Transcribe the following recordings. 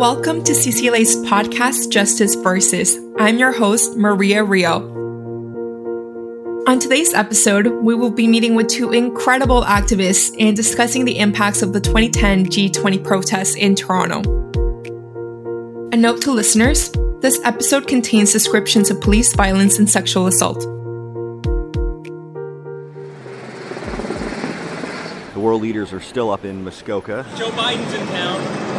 Welcome to CCLA's podcast, Justice Versus. I'm your host, Maria Rio. On today's episode, we will be meeting with two incredible activists and discussing the impacts of the 2010 G20 protests in Toronto. A note to listeners this episode contains descriptions of police violence and sexual assault. The world leaders are still up in Muskoka. Joe Biden's in town.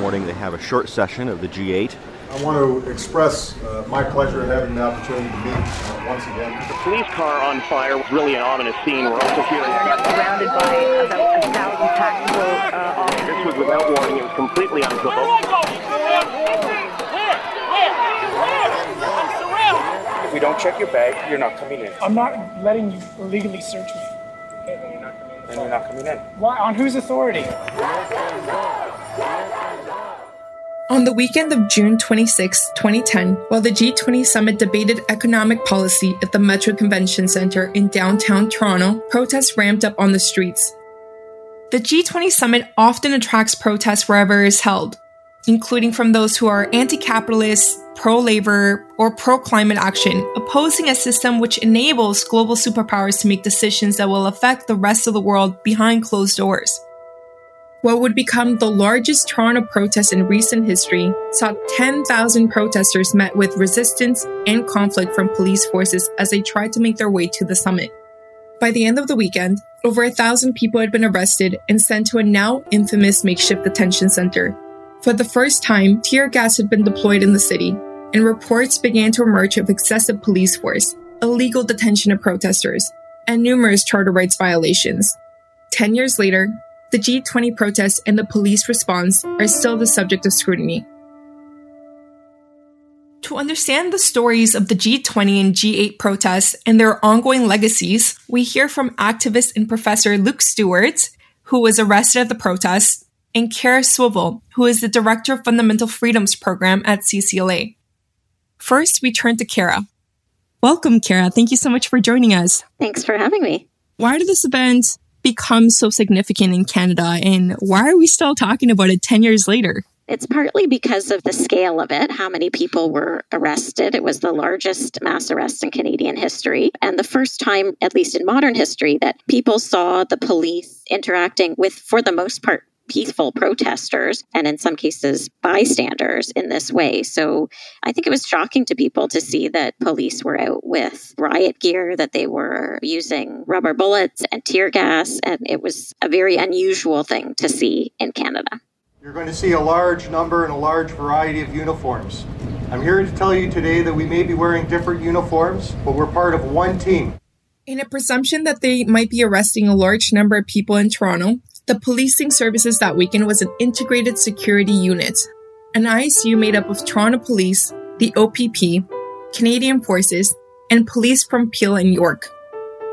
This morning they have a short session of the G8. I want to express uh, my pleasure in having the opportunity to meet uh, once again. The police car on fire was really an ominous scene. We're also hearing. Surrounded by about a thousand tactical uh, officers. This was without warning. It was completely unprovoked. If we don't check your bag, you're not coming in. I'm not letting you illegally search me. Okay, Then you're not coming in. Why? On whose authority? On the weekend of June 26, 2010, while the G20 summit debated economic policy at the Metro Convention Center in downtown Toronto, protests ramped up on the streets. The G20 summit often attracts protests wherever it is held, including from those who are anti capitalist, pro labor, or pro climate action, opposing a system which enables global superpowers to make decisions that will affect the rest of the world behind closed doors. What would become the largest Toronto protest in recent history saw 10,000 protesters met with resistance and conflict from police forces as they tried to make their way to the summit. By the end of the weekend, over a thousand people had been arrested and sent to a now infamous makeshift detention center. For the first time, tear gas had been deployed in the city, and reports began to emerge of excessive police force, illegal detention of protesters, and numerous charter rights violations. Ten years later, the G20 protests and the police response are still the subject of scrutiny. To understand the stories of the G20 and G8 protests and their ongoing legacies, we hear from activist and professor Luke Stewart, who was arrested at the protests, and Cara Zwibel, who is the director of Fundamental Freedoms Program at CCLA. First, we turn to Cara. Welcome, Cara. Thank you so much for joining us. Thanks for having me. Why did this event become so significant in Canada, and why are we still talking about it 10 years later? It's partly because of the scale of it, how many people were arrested. It was the largest mass arrest in Canadian history, and the first time, at least in modern history, that people saw the police interacting with, for the most part, peaceful protesters and in some cases bystanders in this way. So I think it was shocking to people to see that police were out with riot gear, that they were using rubber bullets and tear gas, and it was a very unusual thing to see in Canada. You're going to see a large number and a large variety of uniforms. I'm here to tell you today that we may be wearing different uniforms, but we're part of one team. In a presumption that they might be arresting a large number of people in Toronto, the policing services that weekend was an integrated security unit, an ISU made up of Toronto Police, the OPP, Canadian Forces, and police from Peel and York.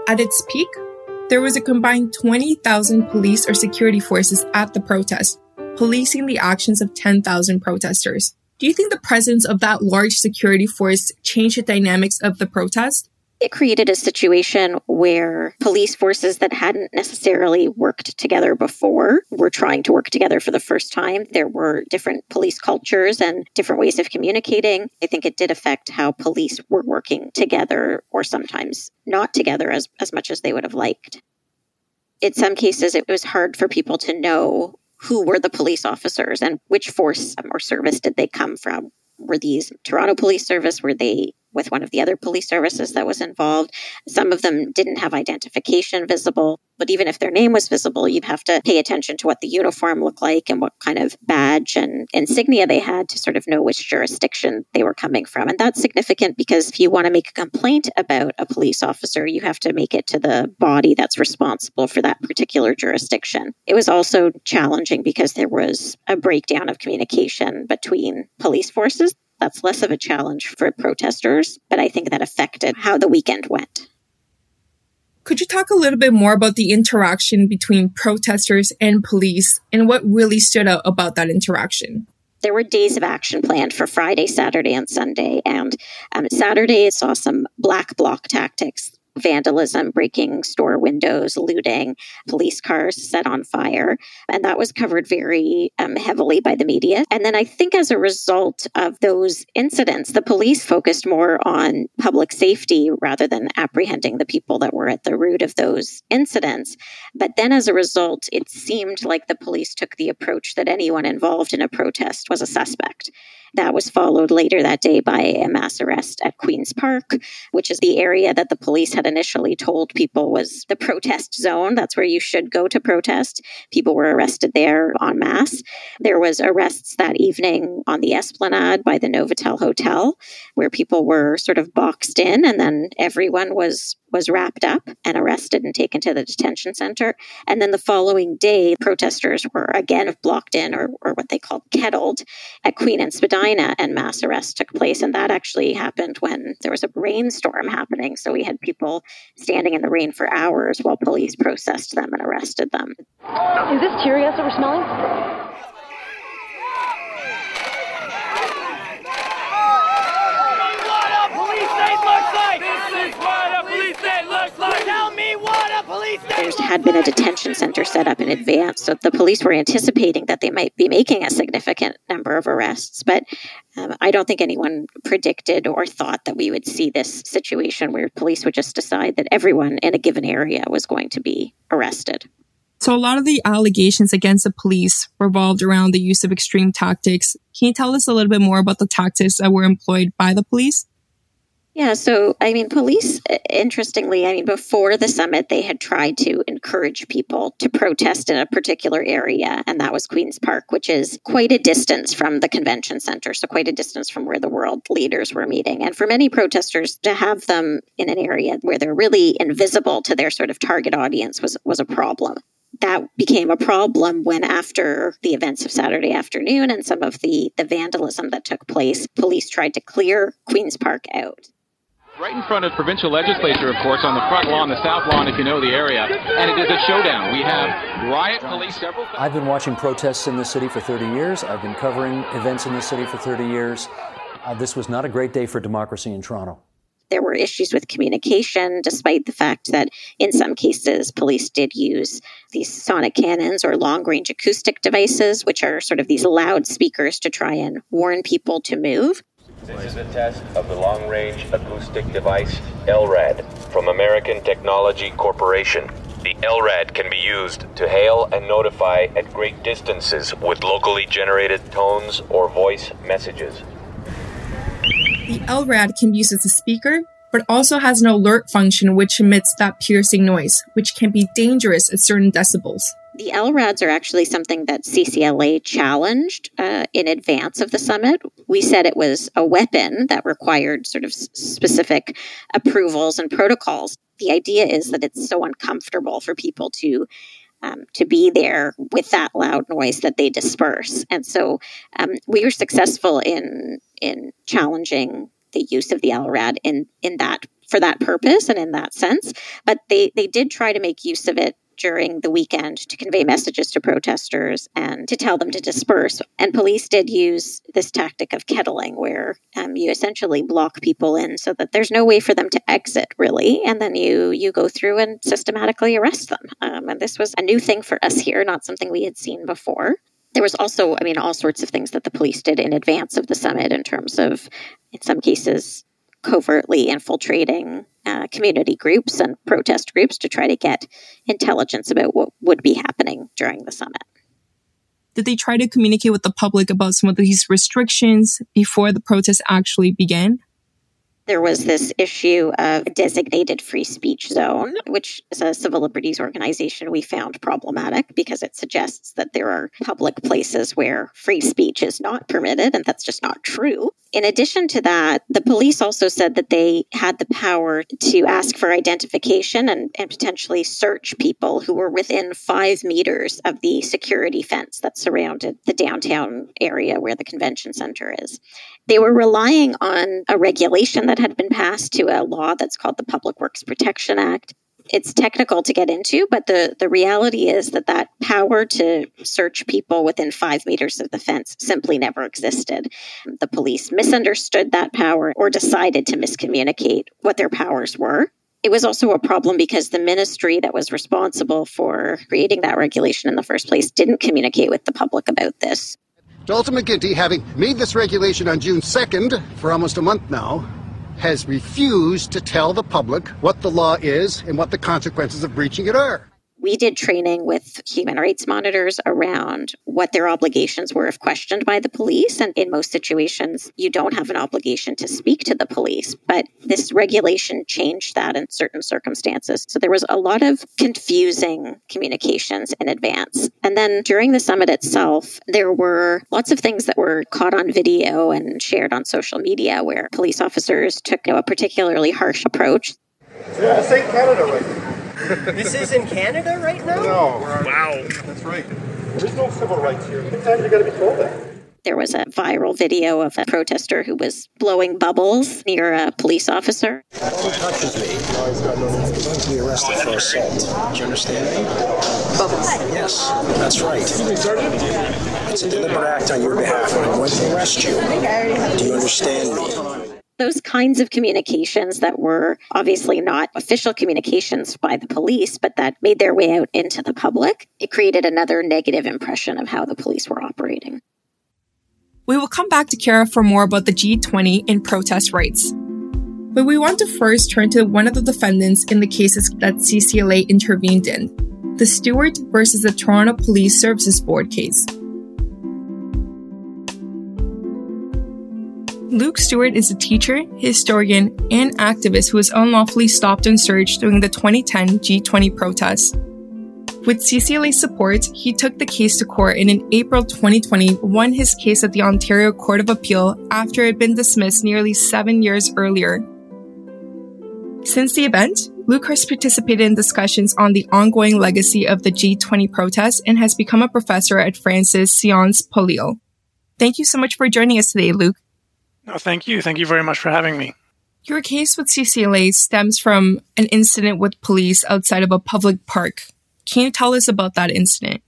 At its peak, there was a combined 20,000 police or security forces at the protest, policing the actions of 10,000 protesters. Do you think the presence of that large security force changed the dynamics of the protest? It created a situation where police forces that hadn't necessarily worked together before were trying to work together for the first time. There were different police cultures and different ways of communicating. I think it did affect how police were working together or sometimes not together as, as much as they would have liked. In some cases, it was hard for people to know who were the police officers and which force or service did they come from. Were these Toronto Police Service? Were they with one of the other police services that was involved. Some of them didn't have identification visible, but even if their name was visible, you'd have to pay attention to what the uniform looked like and what kind of badge and insignia they had to sort of know which jurisdiction they were coming from. And that's significant because if you want to make a complaint about a police officer, you have to make it to the body that's responsible for that particular jurisdiction. It was also challenging because there was a breakdown of communication between police forces that's less of a challenge for protesters, but I think that affected how the weekend went. Could you talk a little bit more about the interaction between protesters and police and what really stood out about that interaction? There were days of action planned for Friday, Saturday, and Sunday. And um, Saturday saw some black bloc tactics vandalism, breaking store windows, looting, police cars set on fire. And that was covered very um, heavily by the media. And then I think as a result of those incidents, the police focused more on public safety rather than apprehending the people that were at the root of those incidents. But then as a result, it seemed like the police took the approach that anyone involved in a protest was a suspect. That was followed later that day by a mass arrest at Queen's Park, which is the area that the police had initially told people was the protest zone. That's where you should go to protest. People were arrested there en masse. There was arrests that evening on the Esplanade by the Novotel Hotel, where people were sort of boxed in, and then everyone was was wrapped up and arrested and taken to the detention center. And then the following day, protesters were again blocked in, or, or what they called kettled, at Queen and Spadina, and mass arrests took place. And that actually happened when there was a rainstorm happening. So we had people standing in the rain for hours while police processed them and arrested them. Is this tear gas that we're smelling? Had been a detention center set up in advance, so the police were anticipating that they might be making a significant number of arrests. But um, I don't think anyone predicted or thought that we would see this situation where police would just decide that everyone in a given area was going to be arrested. So, a lot of the allegations against the police revolved around the use of extreme tactics. Can you tell us a little bit more about the tactics that were employed by the police? Yeah, so I mean, police, uh, interestingly, I mean, before the summit, they had tried to encourage people to protest in a particular area, and that was Queen's Park, which is quite a distance from the convention center, so quite a distance from where the world leaders were meeting. And for many protesters, to have them in an area where they're really invisible to their sort of target audience was, was a problem that became a problem when after the events of Saturday afternoon and some of the the vandalism that took place, police tried to clear Queen's Park out. Right in front of provincial legislature, of course, on the front lawn, the south lawn, if you know the area. And it is a showdown. We have riot police several. I've been watching protests in this city for 30 years. I've been covering events in this city for 30 years. Uh, this was not a great day for democracy in Toronto. There were issues with communication, despite the fact that in some cases police did use these sonic cannons or long range acoustic devices, which are sort of these loudspeakers to try and warn people to move. This is a test of the long range acoustic device LRAD from American Technology Corporation. The LRAD can be used to hail and notify at great distances with locally generated tones or voice messages. The LRAD can be used as a speaker, but also has an alert function which emits that piercing noise, which can be dangerous at certain decibels. The LRADs are actually something that CCLA challenged uh, in advance of the summit. We said it was a weapon that required sort of specific approvals and protocols. The idea is that it's so uncomfortable for people to um, to be there with that loud noise that they disperse, and so um, we were successful in in challenging the use of the LRAD in in that for that purpose and in that sense. But they they did try to make use of it during the weekend to convey messages to protesters and to tell them to disperse. And police did use this tactic of kettling, where um, you essentially block people in so that there's no way for them to exit, really, and then you you go through and systematically arrest them. Um, and this was a new thing for us here, not something we had seen before. There was also, I mean, all sorts of things that the police did in advance of the summit in terms of, in some cases, covertly infiltrating uh, community groups and protest groups to try to get intelligence about what would be happening during the summit. Did they try to communicate with the public about some of these restrictions before the protests actually began? There was this issue of a designated free speech zone, mm-hmm. which is a civil liberties organization we found problematic because it suggests that there are public places where free speech is not permitted, and that's just not true. In addition to that, the police also said that they had the power to ask for identification and, and potentially search people who were within five meters of the security fence that surrounded the downtown area where the convention center is. They were relying on a regulation that had been passed to a law that's called the Public Works Protection Act. It's technical to get into, but the, the reality is that that power to search people within five meters of the fence simply never existed. The police misunderstood that power or decided to miscommunicate what their powers were. It was also a problem because the ministry that was responsible for creating that regulation in the first place didn't communicate with the public about this. Dalton McGuinty, having made this regulation on June 2nd for almost a month now, has refused to tell the public what the law is and what the consequences of breaching it are. We did training with human rights monitors around what their obligations were if questioned by the police. And in most situations, you don't have an obligation to speak to the police. But this regulation changed that in certain circumstances. So there was a lot of confusing communications in advance. And then during the summit itself, there were lots of things that were caught on video and shared on social media where police officers took you know, a particularly harsh approach. Yeah. Canada right this is in Canada right now? No. Wow. That's right. There's no civil rights here. Sometimes you got to be told that. There was a viral video of a protester who was blowing bubbles near a police officer. Who touches me is going to be arrested for assault. Do you understand me? Bubbles. Yes, that's right. It's a deliberate act on your behalf. I'm going to arrest you. Do you understand me? Those kinds of communications that were obviously not official communications by the police, but that made their way out into the public, it created another negative impression of how the police were operating. We will come back to Cara for more about the G20 and protest rights. But we want to first turn to one of the defendants in the cases that CCLA intervened in the Stewart versus the Toronto Police Services Board case. Luke Stewart is a teacher, historian, and activist who was unlawfully stopped and searched during the 2010 G20 protests. With CCLA's support, he took the case to court and in April 2020 won his case at the Ontario Court of Appeal after it had been dismissed nearly seven years earlier. Since the event, Luke has participated in discussions on the ongoing legacy of the G20 protests and has become a professor at France's Sciences Po Lille. Thank you so much for joining us today, Luke. No, thank you. Thank you very much for having me. Your case with CCLA stems from an incident with police outside of a public park. Can you tell us about that incident?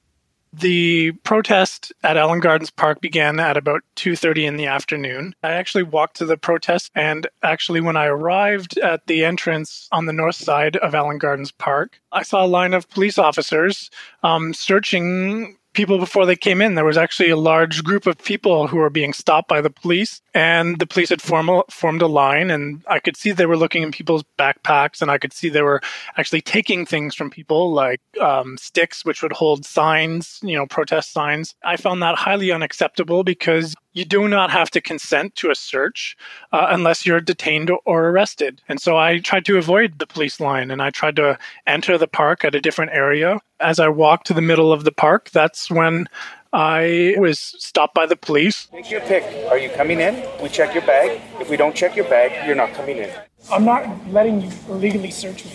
The protest at Allan Gardens Park began at about 2:30 in the afternoon. I actually walked to the protest and actually when I arrived at the entrance on the north side of Allan Gardens Park, I saw a line of police officers um, searching people before they came in. There was actually a large group of people who were being stopped by the police, and the police had formal, formed a line. And I could see they were looking in people's backpacks, and I could see they were actually taking things from people like um, sticks, which would hold signs, you know, protest signs. I found that highly unacceptable because you do not have to consent to a search uh, unless you're detained or arrested. And so I tried to avoid the police line and I tried to enter the park at a different area. As I walked to the middle of the park, that's when I was stopped by the police. Take your pick. Are you coming in? We check your bag. If we don't check your bag, you're not coming in. I'm not letting you illegally search me.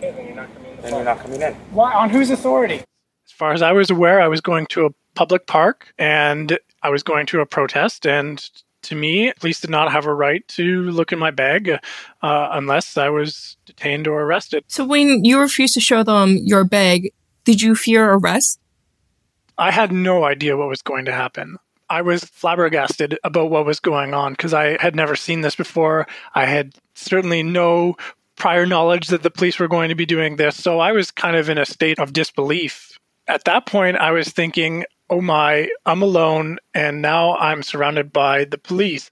Then you're not coming in. Then you're not coming in. Why? On whose authority? As far as I was aware, I was going to a public park and I was going to a protest, and to me, police did not have a right to look in my bag uh, unless I was detained or arrested. So, when you refused to show them your bag, did you fear arrest? I had no idea what was going to happen. I was flabbergasted about what was going on because I had never seen this before. I had certainly no prior knowledge that the police were going to be doing this. So I was kind of in a state of disbelief. At that point, I was thinking, oh my, I'm alone and now I'm surrounded by the police.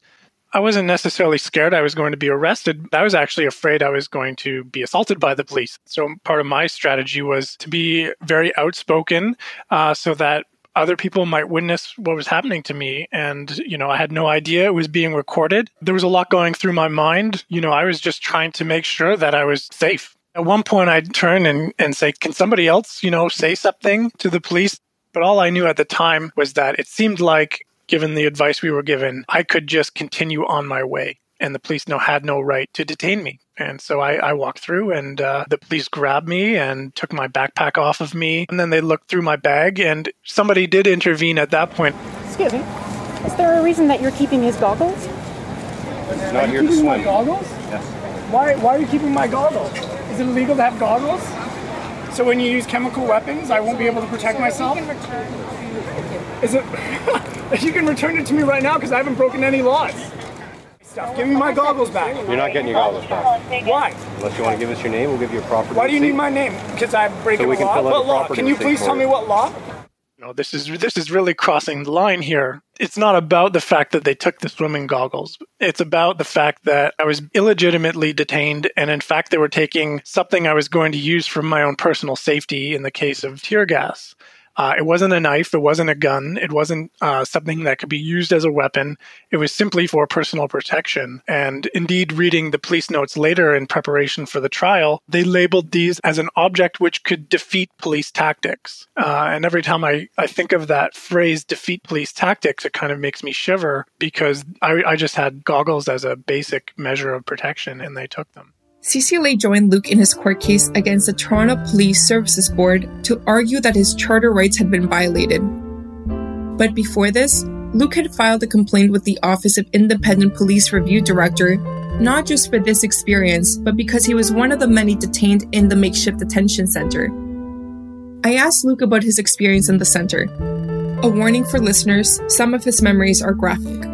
I wasn't necessarily scared I was going to be arrested. I was actually afraid I was going to be assaulted by the police. So part of my strategy was to be very outspoken uh, so that other people might witness what was happening to me. And, you know, I had no idea it was being recorded. There was a lot going through my mind. You know, I was just trying to make sure that I was safe. At one point, I'd turn and, and say, Can somebody else, you know, say something to the police? But all I knew at the time was that it seemed like, given the advice we were given, I could just continue on my way. And the police no, had no right to detain me. And so I, I walked through, and uh, the police grabbed me and took my backpack off of me. And then they looked through my bag, and somebody did intervene at that point. Excuse me. Is there a reason that you're keeping his goggles? He's not are here to keeping my swim. goggles? Yes. Why, why are you keeping my goggles? Is it illegal to have goggles? So when you use chemical weapons, I won't be able to protect myself? Is it? you can return it to me right now because I haven't broken any laws. stuff. Give me my goggles back. You're not getting your goggles back. Why? Unless you want to give us your name, we'll give you a property Why do you receipt. need my name? Because I'm breaking So we can law. fill out What a law? Can you please tell you. me what law? No, this is this is really crossing the line here. It's not about the fact that they took the swimming goggles. It's about the fact that I was illegitimately detained, and in fact, they were taking something I was going to use for my own personal safety in the case of tear gas. Uh, it wasn't a knife. It wasn't a gun. It wasn't uh, something that could be used as a weapon. It was simply for personal protection. And indeed, reading the police notes later in preparation for the trial, they labeled these as an object which could defeat police tactics. Uh, and every time I, I think of that phrase, defeat police tactics, it kind of makes me shiver because I, I just had goggles as a basic measure of protection and they took them. CCLA joined Luke in his court case against the Toronto Police Services Board to argue that his charter rights had been violated. But before this, Luke had filed a complaint with the Office of Independent Police Review Director, not just for this experience, but because he was one of the many detained in the makeshift detention center. I asked Luke about his experience in the center. A warning for listeners some of his memories are graphic.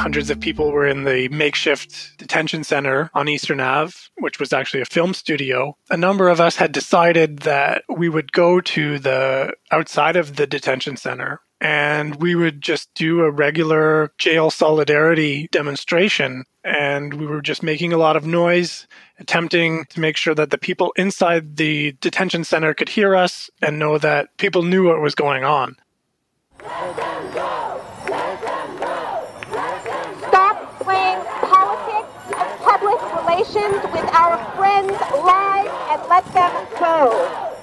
Hundreds of people were in the makeshift detention center on Eastern Ave, which was actually a film studio. A number of us had decided that we would go to the outside of the detention center and we would just do a regular jail solidarity demonstration. And we were just making a lot of noise, attempting to make sure that the people inside the detention center could hear us and know that people knew what was going on. With our friends' lives and let them go.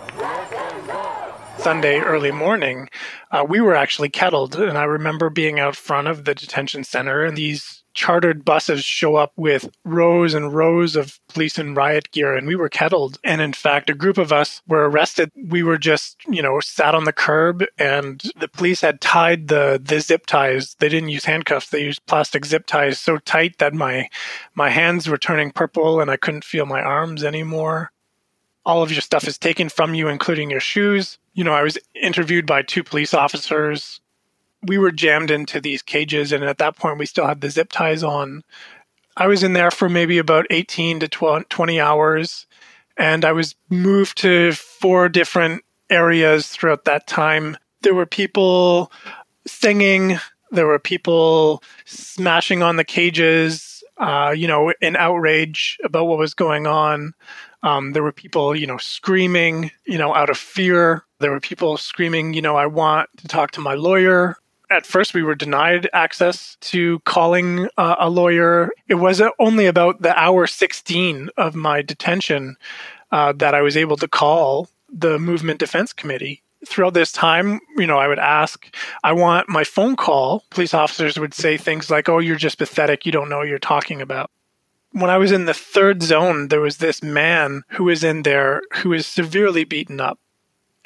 Sunday early morning, uh, we were actually kettled. And I remember being out front of the detention center, and these chartered buses show up with rows and rows of police and riot gear, and we were kettled. And in fact, a group of us were arrested. We were just, you know, sat on the curb, and the police had tied the the zip ties. They didn't use handcuffs; they used plastic zip ties so tight that my my hands were turning purple, and I couldn't feel my arms anymore all of your stuff is taken from you, including your shoes. You know, I was interviewed by two police officers. We were jammed into these cages, and at that point, we still had the zip ties on. I was in there for maybe about 18 to 20 hours, and I was moved to four different areas throughout that time. There were people singing, there were people smashing on the cages, uh, you know, in outrage about what was going on. Um, there were people, you know, screaming, you know, out of fear. There were people screaming, you know, I want to talk to my lawyer. At first, we were denied access to calling uh, a lawyer. It was only about the hour 16 of my detention uh, that I was able to call the Movement Defense Committee. Throughout this time, you know, I would ask, I want my phone call. Police officers would say things like, oh, you're just pathetic. You don't know what you're talking about when I was in the third zone, there was this man who was in there who was severely beaten up.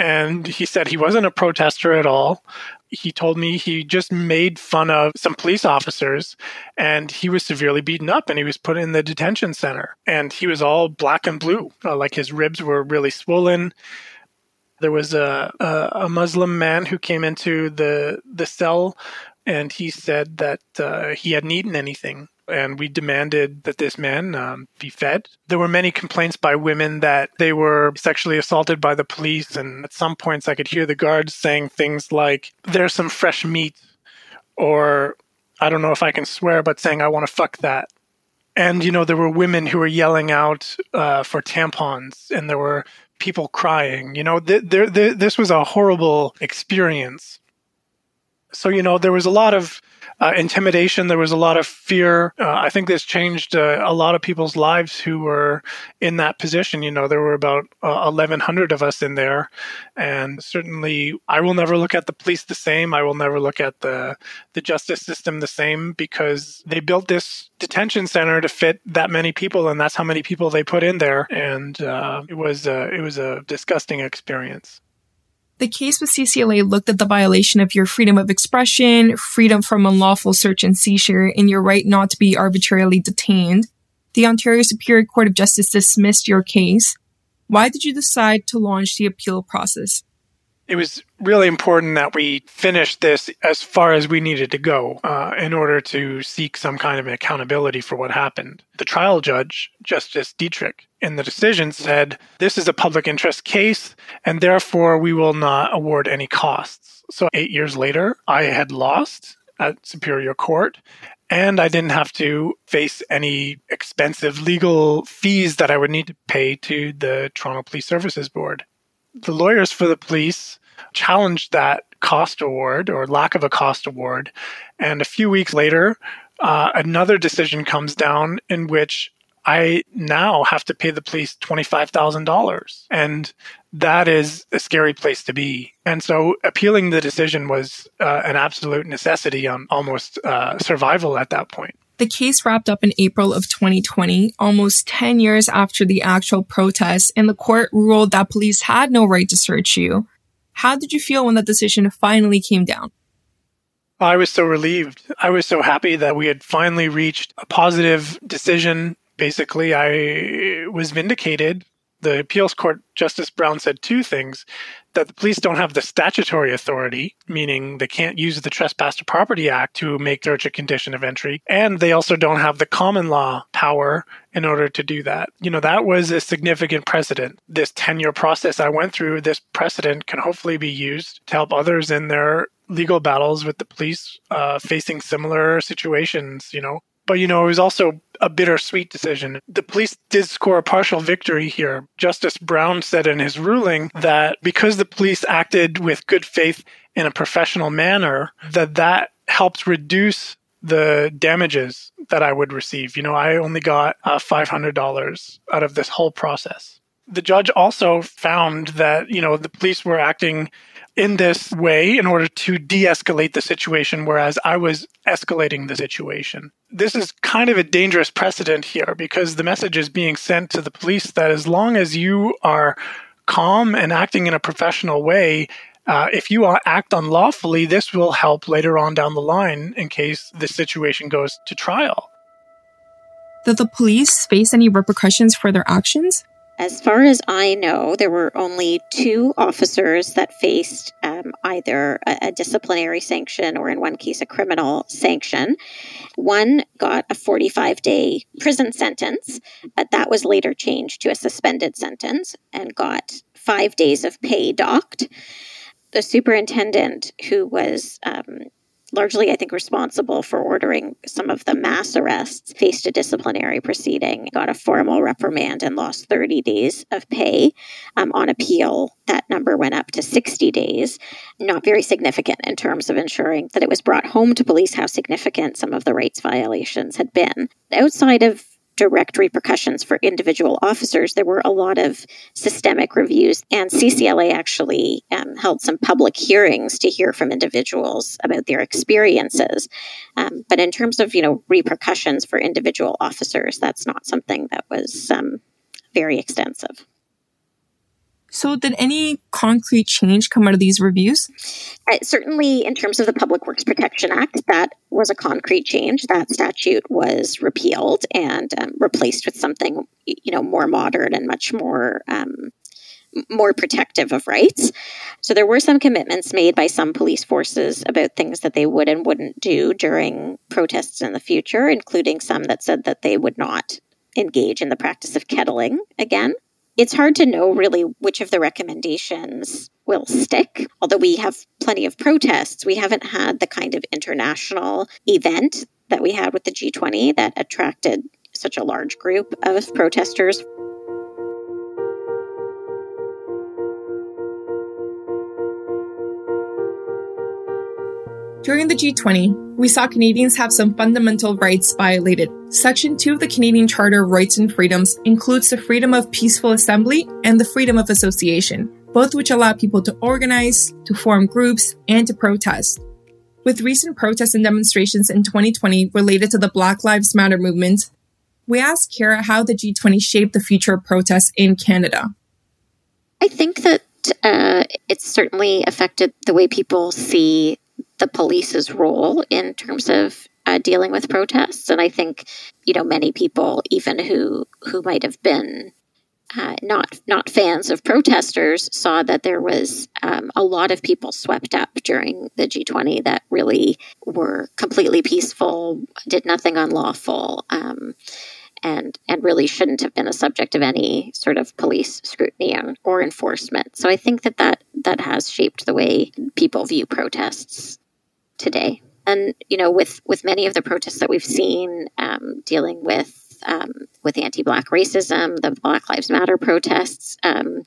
And he said he wasn't a protester at all. He told me he just made fun of some police officers and he was severely beaten up and he was put in the detention center. And he was all black and blue, uh, like his ribs were really swollen. There was a, a, a Muslim man who came into the, the cell and he said that uh, he hadn't eaten anything and we demanded that this man um, be fed. There were many complaints by women that they were sexually assaulted by the police, and at some points I could hear the guards saying things like, There's some fresh meat, or I don't know if I can swear, but saying, I want to fuck that. And, you know, there were women who were yelling out uh, for tampons, and there were people crying. You know, th- th- th- this was a horrible experience. So, you know, there was a lot of uh, intimidation. There was a lot of fear. Uh, I think this changed uh, a lot of people's lives who were in that position. You know, there were about 1,100 of us in there. And certainly, I will never look at the police the same. I will never look at the, the justice system the same because they built this detention center to fit that many people, and that's how many people they put in there. And uh, it was it was a disgusting experience. The case with CCLA looked at the violation of your freedom of expression, freedom from unlawful search and seizure, and your right not to be arbitrarily detained. The Ontario Superior Court of Justice dismissed your case. Why did you decide to launch the appeal process? It was really important that we finish this as far as we needed to go uh, in order to seek some kind of accountability for what happened. The trial judge, Justice Dietrich, in the decision said this is a public interest case and therefore we will not award any costs. So, eight years later, I had lost at Superior Court and I didn't have to face any expensive legal fees that I would need to pay to the Toronto Police Services Board. The lawyers for the police challenged that cost award or lack of a cost award. And a few weeks later, uh, another decision comes down in which I now have to pay the police $25,000. And that is a scary place to be. And so appealing the decision was uh, an absolute necessity on almost uh, survival at that point. The case wrapped up in April of 2020, almost 10 years after the actual protest, and the court ruled that police had no right to search you. How did you feel when that decision finally came down? I was so relieved. I was so happy that we had finally reached a positive decision. Basically, I was vindicated. The appeals court, Justice Brown said two things that the police don't have the statutory authority, meaning they can't use the Trespass to Property Act to make search a condition of entry, and they also don't have the common law power in order to do that. You know, that was a significant precedent. This 10 year process I went through, this precedent can hopefully be used to help others in their legal battles with the police uh, facing similar situations, you know. But, you know, it was also a bittersweet decision. The police did score a partial victory here. Justice Brown said in his ruling that because the police acted with good faith in a professional manner, that that helped reduce the damages that I would receive. You know, I only got uh, $500 out of this whole process. The judge also found that, you know, the police were acting in this way in order to de escalate the situation, whereas I was escalating the situation. This is kind of a dangerous precedent here because the message is being sent to the police that as long as you are calm and acting in a professional way, uh, if you act unlawfully, this will help later on down the line in case the situation goes to trial. Did the police face any repercussions for their actions? As far as I know, there were only two officers that faced um, either a, a, disciplinary sanction or, in one case, a criminal sanction. One got a 45 day prison sentence, but that was later changed to a suspended sentence and got five days of pay docked. The superintendent, who was um, largely, I think, responsible for ordering some of the mass arrests, faced a disciplinary proceeding, got a formal reprimand, and lost 30 days of pay. Um, on appeal, that number went up to 60 days. Not very significant in terms of ensuring that it was brought home to police how significant some of the rights violations had been. Outside of direct repercussions for individual officers, there were a lot of systemic reviews, and CCLA actually um, held some public hearings to hear from individuals about their experiences. Um, but in terms of you know repercussions for individual officers, that's not something that was um, very extensive. So, did any concrete change come out of these reviews? Uh, certainly, in terms of the Public Works Protection Act, that was a concrete change. That statute was repealed and um, replaced with something, you know, more modern and much more. Um, more protective of rights. So there were some commitments made by some police forces about things that they would and wouldn't do during protests in the future, including some that said that they would not engage in the practice of kettling again it's hard to know really which of the recommendations will stick. Although we have plenty of protests, we haven't had the kind of international event that we had with the G20 that attracted such a large group of protesters. During the G20, we saw Canadians have some fundamental rights violated. Section 2 of the Canadian Charter of Rights and Freedoms includes the freedom of peaceful assembly and the freedom of association, both which allow people to organize, to form groups, and to protest. With recent protests and demonstrations in 2020 related to the Black Lives Matter movement, we asked Cara how the G20 shaped the future of protests in Canada. I think that uh, it's certainly affected the way people see the police's role in terms of uh, dealing with protests. And I think, you know, many people, even who who might have been uh, not not fans of protesters saw that there was um, a lot of people swept up during the G20 that really were completely peaceful, did nothing unlawful, um, and and really shouldn't have been a subject of any sort of police scrutiny or enforcement. So I think that that that has shaped the way people view protests today. And you know, with with many of the protests that we've seen um, dealing with um, with anti-black racism, the Black Lives Matter protests. Um,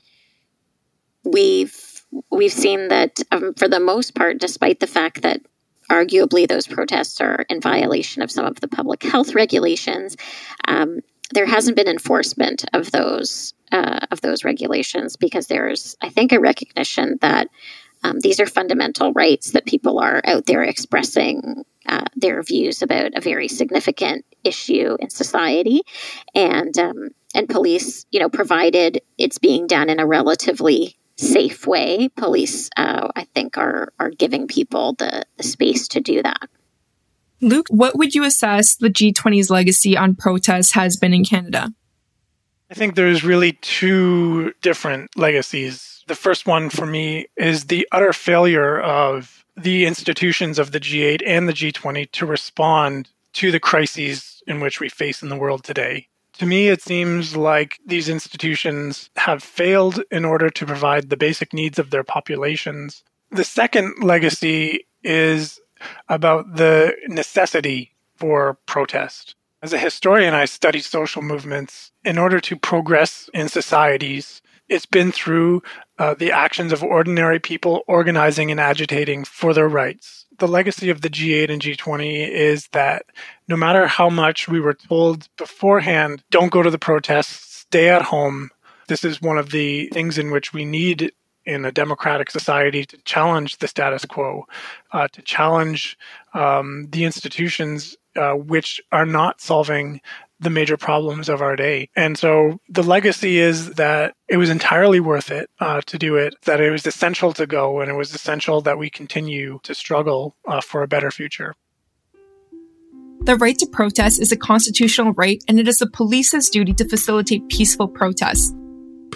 we've we've seen that um, for the most part, despite the fact that arguably those protests are in violation of some of the public health regulations, um, there hasn't been enforcement of those uh, of those regulations because there's, I think, a recognition that um, these are fundamental rights that people are out there expressing uh, their views about a very significant issue in society, and um, and police, you know, provided it's being done in a relatively safe way, police, uh, I think, are are giving people the, the space to do that. Luke, what would you assess the G20's legacy on protests has been in Canada? I think there's really two different legacies. The first one for me is the utter failure of the institutions of the G8 and the G20 to respond to the crises in which we face in the world today. To me, it seems like these institutions have failed in order to provide the basic needs of their populations. The second legacy is about the necessity for protest. As a historian, I study social movements. In order to progress in societies, it's been through uh, the actions of ordinary people organizing and agitating for their rights. The legacy of the G8 and G20 is that no matter how much we were told beforehand, don't go to the protests, stay at home. This is one of the things in which we need in a democratic society to challenge the status quo, uh, to challenge um, the institutions uh, which are not solving the major problems of our day. And so the legacy is that it was entirely worth it uh, to do it, that it was essential to go, and it was essential that we continue to struggle uh, for a better future. The right to protest is a constitutional right, and it is the police's duty to facilitate peaceful protests.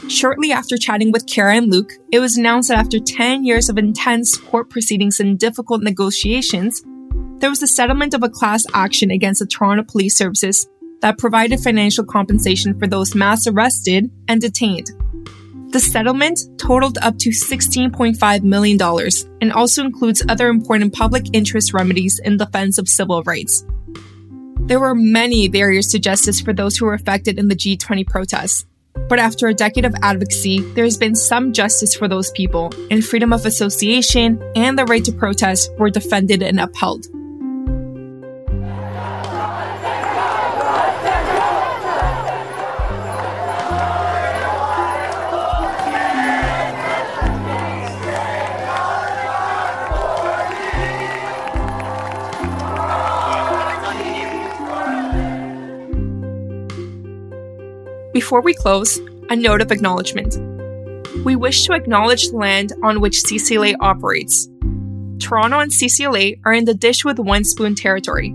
Shortly after chatting with Cara and Luke, it was announced that after 10 years of intense court proceedings and difficult negotiations, there was a settlement of a class action against the Toronto Police Services that provided financial compensation for those mass arrested and detained. The settlement totaled up to $16.5 million and also includes other important public interest remedies in defense of civil rights. There were many barriers to justice for those who were affected in the G20 protests. But after a decade of advocacy, there has been some justice for those people, and freedom of association and the right to protest were defended and upheld. Before we close, a note of acknowledgement. We wish to acknowledge the land on which CCLA operates. Toronto and CCLA are in the Dish with One Spoon territory.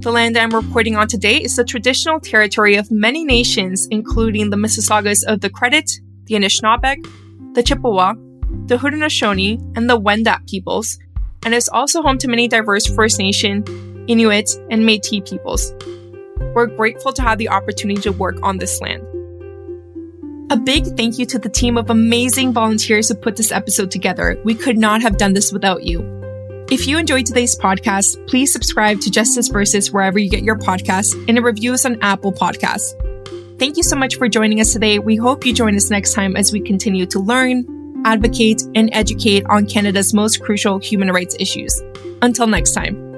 The land I'm reporting on today is the traditional territory of many nations, including the Mississaugas of the Credit, the Anishinaabeg, the Chippewa, the Haudenosaunee, and the Wendat peoples, and is also home to many diverse First Nation, Inuit, and Metis peoples. We're grateful to have the opportunity to work on this land. A big thank you to the team of amazing volunteers who put this episode together. We could not have done this without you. If you enjoyed today's podcast, please subscribe to Justice Versus wherever you get your podcasts and review us on Apple Podcasts. Thank you so much for joining us today. We hope you join us next time as we continue to learn, advocate, and educate on Canada's most crucial human rights issues. Until next time.